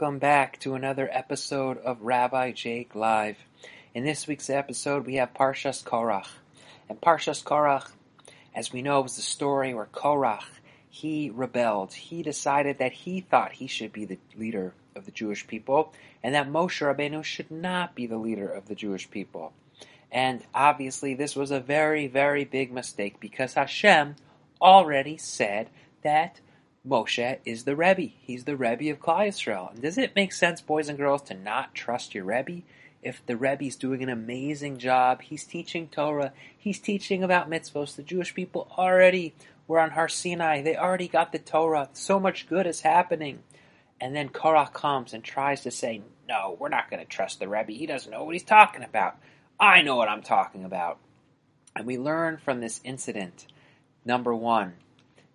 Welcome back to another episode of Rabbi Jake Live. In this week's episode, we have Parshas Korach. And Parshas Korach, as we know, was the story where Korach, he rebelled. He decided that he thought he should be the leader of the Jewish people, and that Moshe Rabbeinu should not be the leader of the Jewish people. And obviously, this was a very, very big mistake because Hashem already said that Moshe is the Rebbe. He's the Rebbe of Klal Yisrael. Does it make sense, boys and girls, to not trust your Rebbe? If the Rebbe's doing an amazing job, he's teaching Torah, he's teaching about mitzvos. The Jewish people already were on Har Sinai. They already got the Torah. So much good is happening. And then Korach comes and tries to say, no, we're not going to trust the Rebbe. He doesn't know what he's talking about. I know what I'm talking about. And we learn from this incident, number one,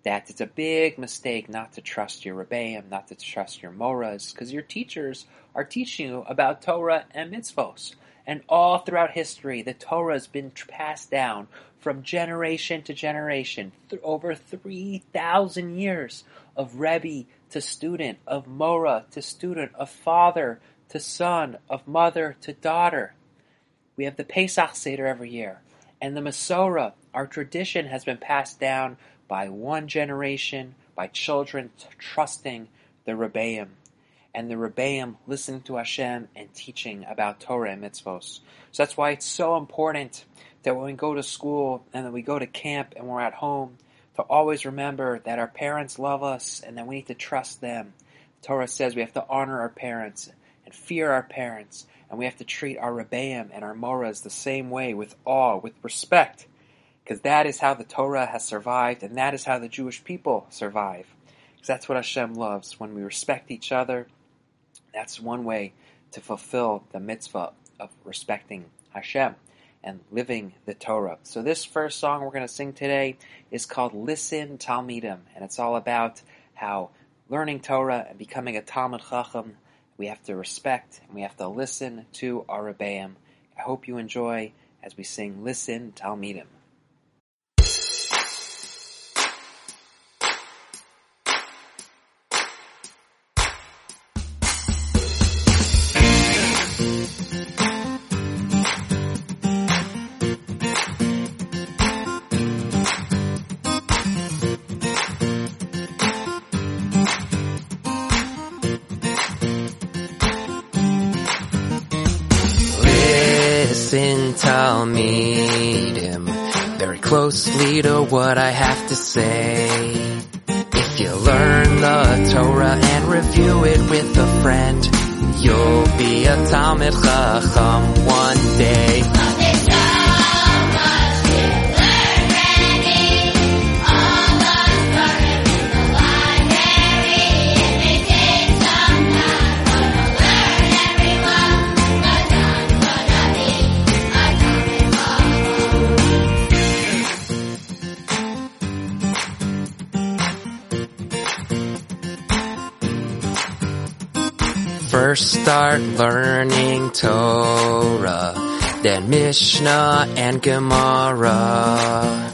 that it's a big mistake not to trust your Rebbeim, not to trust your Moras, because your teachers are teaching you about Torah and mitzvos. And all throughout history, the Torah has been passed down from generation to generation, th- over 3,000 years of Rebbe to student, of Mora to student, of father to son, of mother to daughter. We have the Pesach Seder every year. And the Masorah, our tradition, has been passed down by one generation, by children trusting the Rebbeim. And the Rebbeim listening to Hashem and teaching about Torah and mitzvos. So that's why it's so important that when we go to school and then we go to camp and we're at home, to always remember that our parents love us and that we need to trust them. Torah says we have to honor our parents and fear our parents, and we have to treat our Rebbeim and our Moras the same way, with awe, with respect, because that is how the Torah has survived, and that is how the Jewish people survive. Because that's what Hashem loves. When we respect each other, that's one way to fulfill the mitzvah of respecting Hashem and living the Torah. So this first song we're going to sing today is called Listen Talmidim, and it's all about how learning Torah and becoming a Talmud Chacham, we have to respect and we have to listen to our Rebbeim. I hope you enjoy as we sing Listen Talmidim. Listen, him very closely to what I have to say. If you learn the Torah and review it with a friend, you'll be a Talmud Chacham one day. First start learning Torah, then Mishnah and Gemara.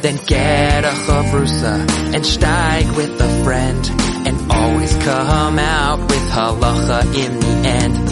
Then get a chavrusa and steig with a friend, and always come out with halacha in the end.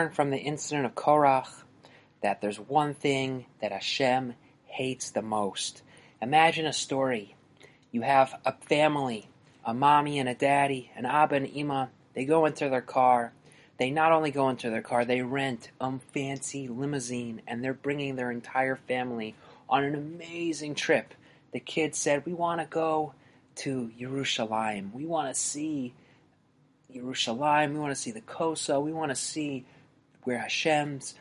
Learn from the incident of Korach that there's one thing that Hashem hates the most. Imagine a story. You have a family, a mommy and a daddy, an abba and ima. They go into their car. They not only go into their car, they rent a fancy limousine and they're bringing their entire family on an amazing trip. The kids said, We want to go to Yerushalayim. We want to see Yerushalayim. We want to see the Kosel. We want to see where Hashem's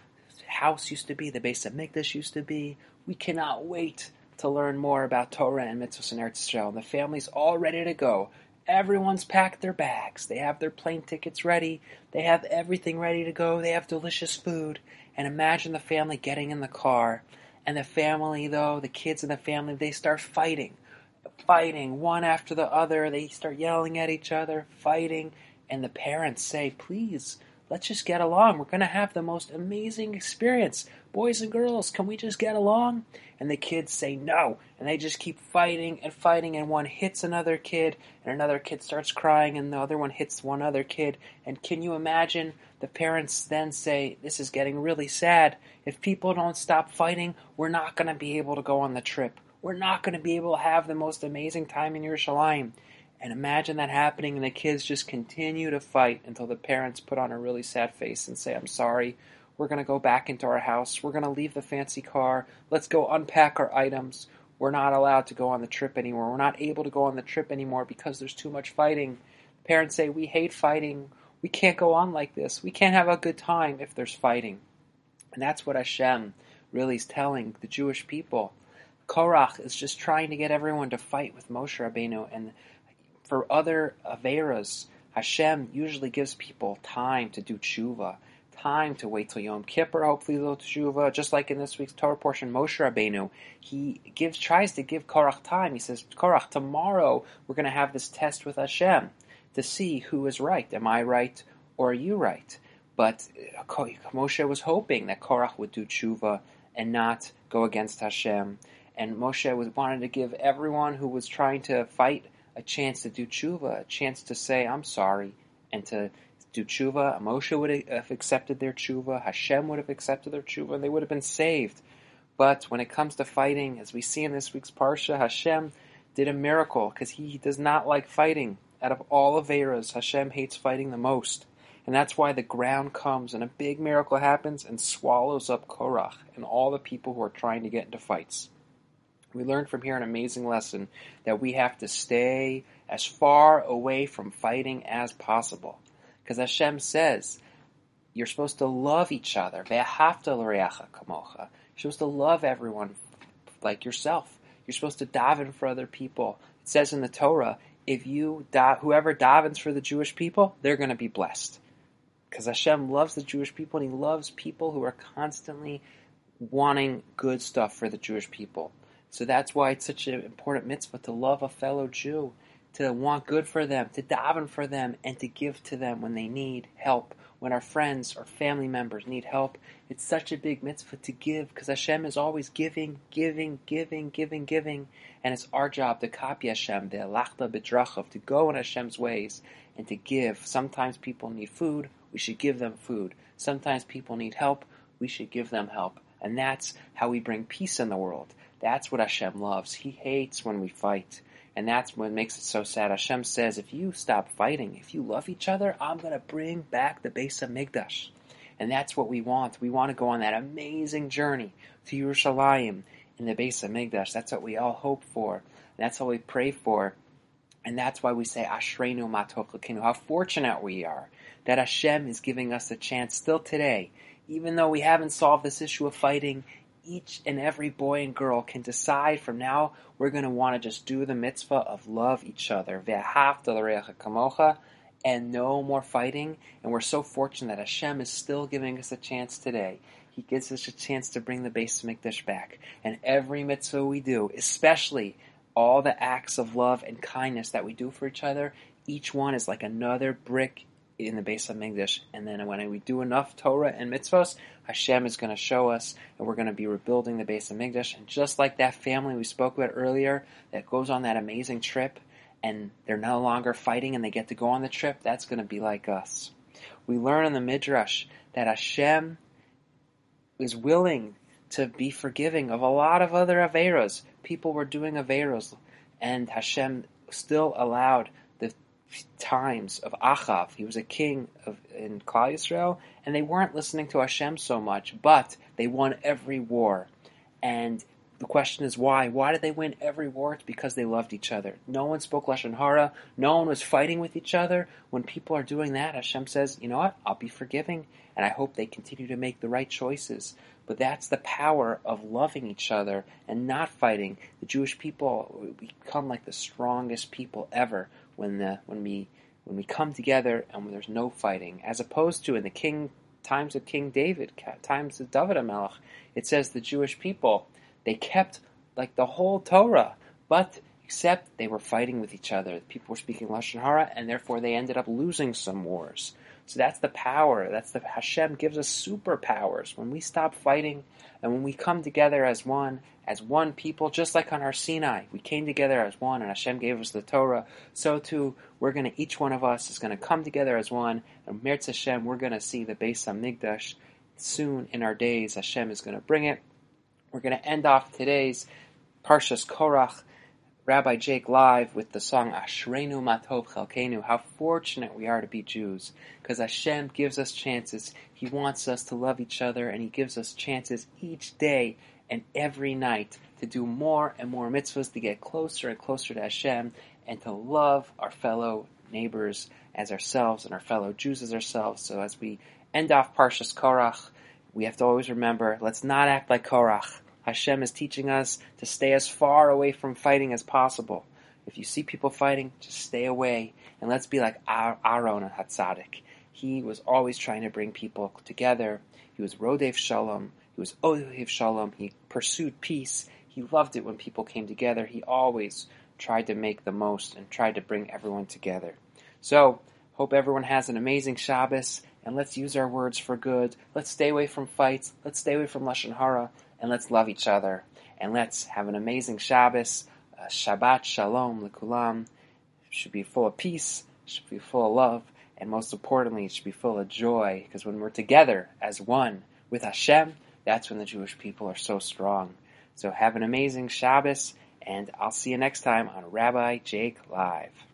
house used to be, the Beis Hamikdash used to be. We cannot wait to learn more about Torah and mitzvahs in Eretz Yisrael. The family's all ready to go. Everyone's packed their bags. They have their plane tickets ready. They have everything ready to go. They have delicious food. And imagine the family getting in the car. And the family, though, the kids in the family, they start fighting. Fighting one after the other. They start yelling at each other, fighting. And the parents say, please, let's just get along. We're going to have the most amazing experience. Boys and girls, can we just get along? And the kids say no. And they just keep fighting and fighting. And one hits another kid, and another kid starts crying, and the other one hits one other kid. And can you imagine? The parents then say, This is getting really sad. If people don't stop fighting, we're not going to be able to go on the trip. We're not going to be able to have the most amazing time in Yerushalayim. And imagine that happening, and the kids just continue to fight until the parents put on a really sad face and say, I'm sorry, we're going to go back into our house, we're going to leave the fancy car, let's go unpack our items. We're not allowed to go on the trip anymore. We're not able to go on the trip anymore because there's too much fighting. Parents say, We hate fighting. We can't go on like this. We can't have a good time if there's fighting. And that's what Hashem really is telling the Jewish people. Korach is just trying to get everyone to fight with Moshe Rabbeinu and for other Averas, Hashem usually gives people time to do tshuva, time to wait till Yom Kippur, hopefully do tshuva. Just like in this week's Torah portion, Moshe Rabbeinu, he gives tries to give Korach time. He says, Korach, tomorrow we're going to have this test with Hashem to see who is right. Am I right or are you right? But uh, Moshe was hoping that Korach would do tshuva and not go against Hashem. And Moshe was wanted to give everyone who was trying to fight a chance to do tshuva, a chance to say, I'm sorry, and to do tshuva. Moshe would have accepted their tshuva, Hashem would have accepted their tshuva, and they would have been saved. But when it comes to fighting, as we see in this week's Parsha, Hashem did a miracle because he does not like fighting. Out of all of Averas, Hashem hates fighting the most. And that's why the ground comes and a big miracle happens and swallows up Korach and all the people who are trying to get into fights. We learned from here an amazing lesson that we have to stay as far away from fighting as possible. Because Hashem says, you're supposed to love each other. You're supposed to love everyone like yourself. You're supposed to daven for other people. It says in the Torah, if you da- whoever davens for the Jewish people, they're going to be blessed. Because Hashem loves the Jewish people and He loves people who are constantly wanting good stuff for the Jewish people. So that's why it's such an important mitzvah to love a fellow Jew, to want good for them, to daven for them, and to give to them when they need help. When our friends or family members need help, it's such a big mitzvah to give because Hashem is always giving, giving, giving, giving, giving. And it's our job to copy Hashem, the alachta bedrachav, to go in Hashem's ways and to give. Sometimes people need food, we should give them food. Sometimes people need help, we should give them help. And that's how we bring peace in the world. That's what Hashem loves. He hates when we fight. And that's what makes it so sad. Hashem says, if you stop fighting, if you love each other, I'm going to bring back the Beis Hamikdash. And that's what we want. We want to go on that amazing journey to Yerushalayim in the Beis Hamikdash. That's what we all hope for. That's what we pray for. And that's why we say, Ashreinu Matov Chalkenu. How fortunate we are that Hashem is giving us a chance still today, even though we haven't solved this issue of fighting, each and every boy and girl can decide from now we're going to want to just do the mitzvah of love each other. And no more fighting. And we're so fortunate that Hashem is still giving us a chance today. He gives us a chance to bring the Beis Hamikdash back. And every mitzvah we do, especially all the acts of love and kindness that we do for each other, each one is like another brick in the Beis Hamikdash. And then when we do enough Torah and mitzvahs, Hashem is going to show us, and we're going to be rebuilding the Beis Hamikdash. And just like that family we spoke about earlier that goes on that amazing trip, and they're no longer fighting and they get to go on the trip, that's going to be like us. We learn in the Midrash that Hashem is willing to be forgiving of a lot of other Averos. People were doing Averos, and Hashem still allowed times of Achav. He was a king of, in Klal Yisrael, and they weren't listening to Hashem so much, but they won every war. And the question is why? Why did they win every war? It's because they loved each other. No one spoke lashon hara. No one was fighting with each other. When people are doing that, Hashem says, "You know what? I'll be forgiving, and I hope they continue to make the right choices." But that's the power of loving each other and not fighting. The Jewish people become like the strongest people ever when the when we when we come together and when there's no fighting, as opposed to in the king times of King David, times of David HaMelech, it says the Jewish people they kept like the whole Torah, but except they were fighting with each other. People were speaking lashon hara, and therefore they ended up losing some wars. So that's the power. That's the Hashem gives us superpowers when we stop fighting and when we come together as one, as one people, just like on Har Sinai, we came together as one, and Hashem gave us the Torah. So too, we're going to each one of us is going to come together as one, and Mirz Hashem, we're going to see the Beis Hamikdash soon in our days. Hashem is going to bring it. We're going to end off today's Parshas Korach, Rabbi Jake live with the song Ashreinu Matov Chalkenu. How fortunate we are to be Jews, because Hashem gives us chances. He wants us to love each other, and He gives us chances each day and every night to do more and more mitzvahs, to get closer and closer to Hashem, and to love our fellow neighbors as ourselves and our fellow Jews as ourselves. So as we end off Parshas Korach, we have to always remember, let's not act like Korach. Hashem is teaching us to stay as far away from fighting as possible. If you see people fighting, just stay away. And let's be like Aaron Hatzadik. He was always trying to bring people together. He was Rodef Shalom. He was Ohev Shalom. He pursued peace. He loved it when people came together. He always tried to make the most and tried to bring everyone together. So, hope everyone has an amazing Shabbos and let's use our words for good. Let's stay away from fights. Let's stay away from lashon hara, and let's love each other. And let's have an amazing Shabbos. Uh, Shabbat Shalom lekulam. Should be full of peace. Should be full of love, and most importantly, it should be full of joy. Because when we're together as one with Hashem, that's when the Jewish people are so strong. So have an amazing Shabbos, and I'll see you next time on Rabbi Jake Live.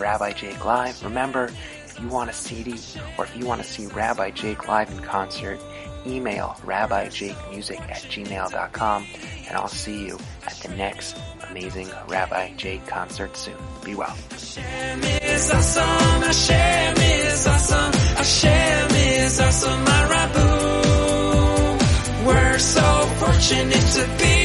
Rabbi Jake Live. Remember, if you want a CD or if you want to see Rabbi Jake live in concert, email rabbijakemusic at gmail.com and I'll see you at the next amazing Rabbi Jake concert soon. Be well. We're so fortunate to be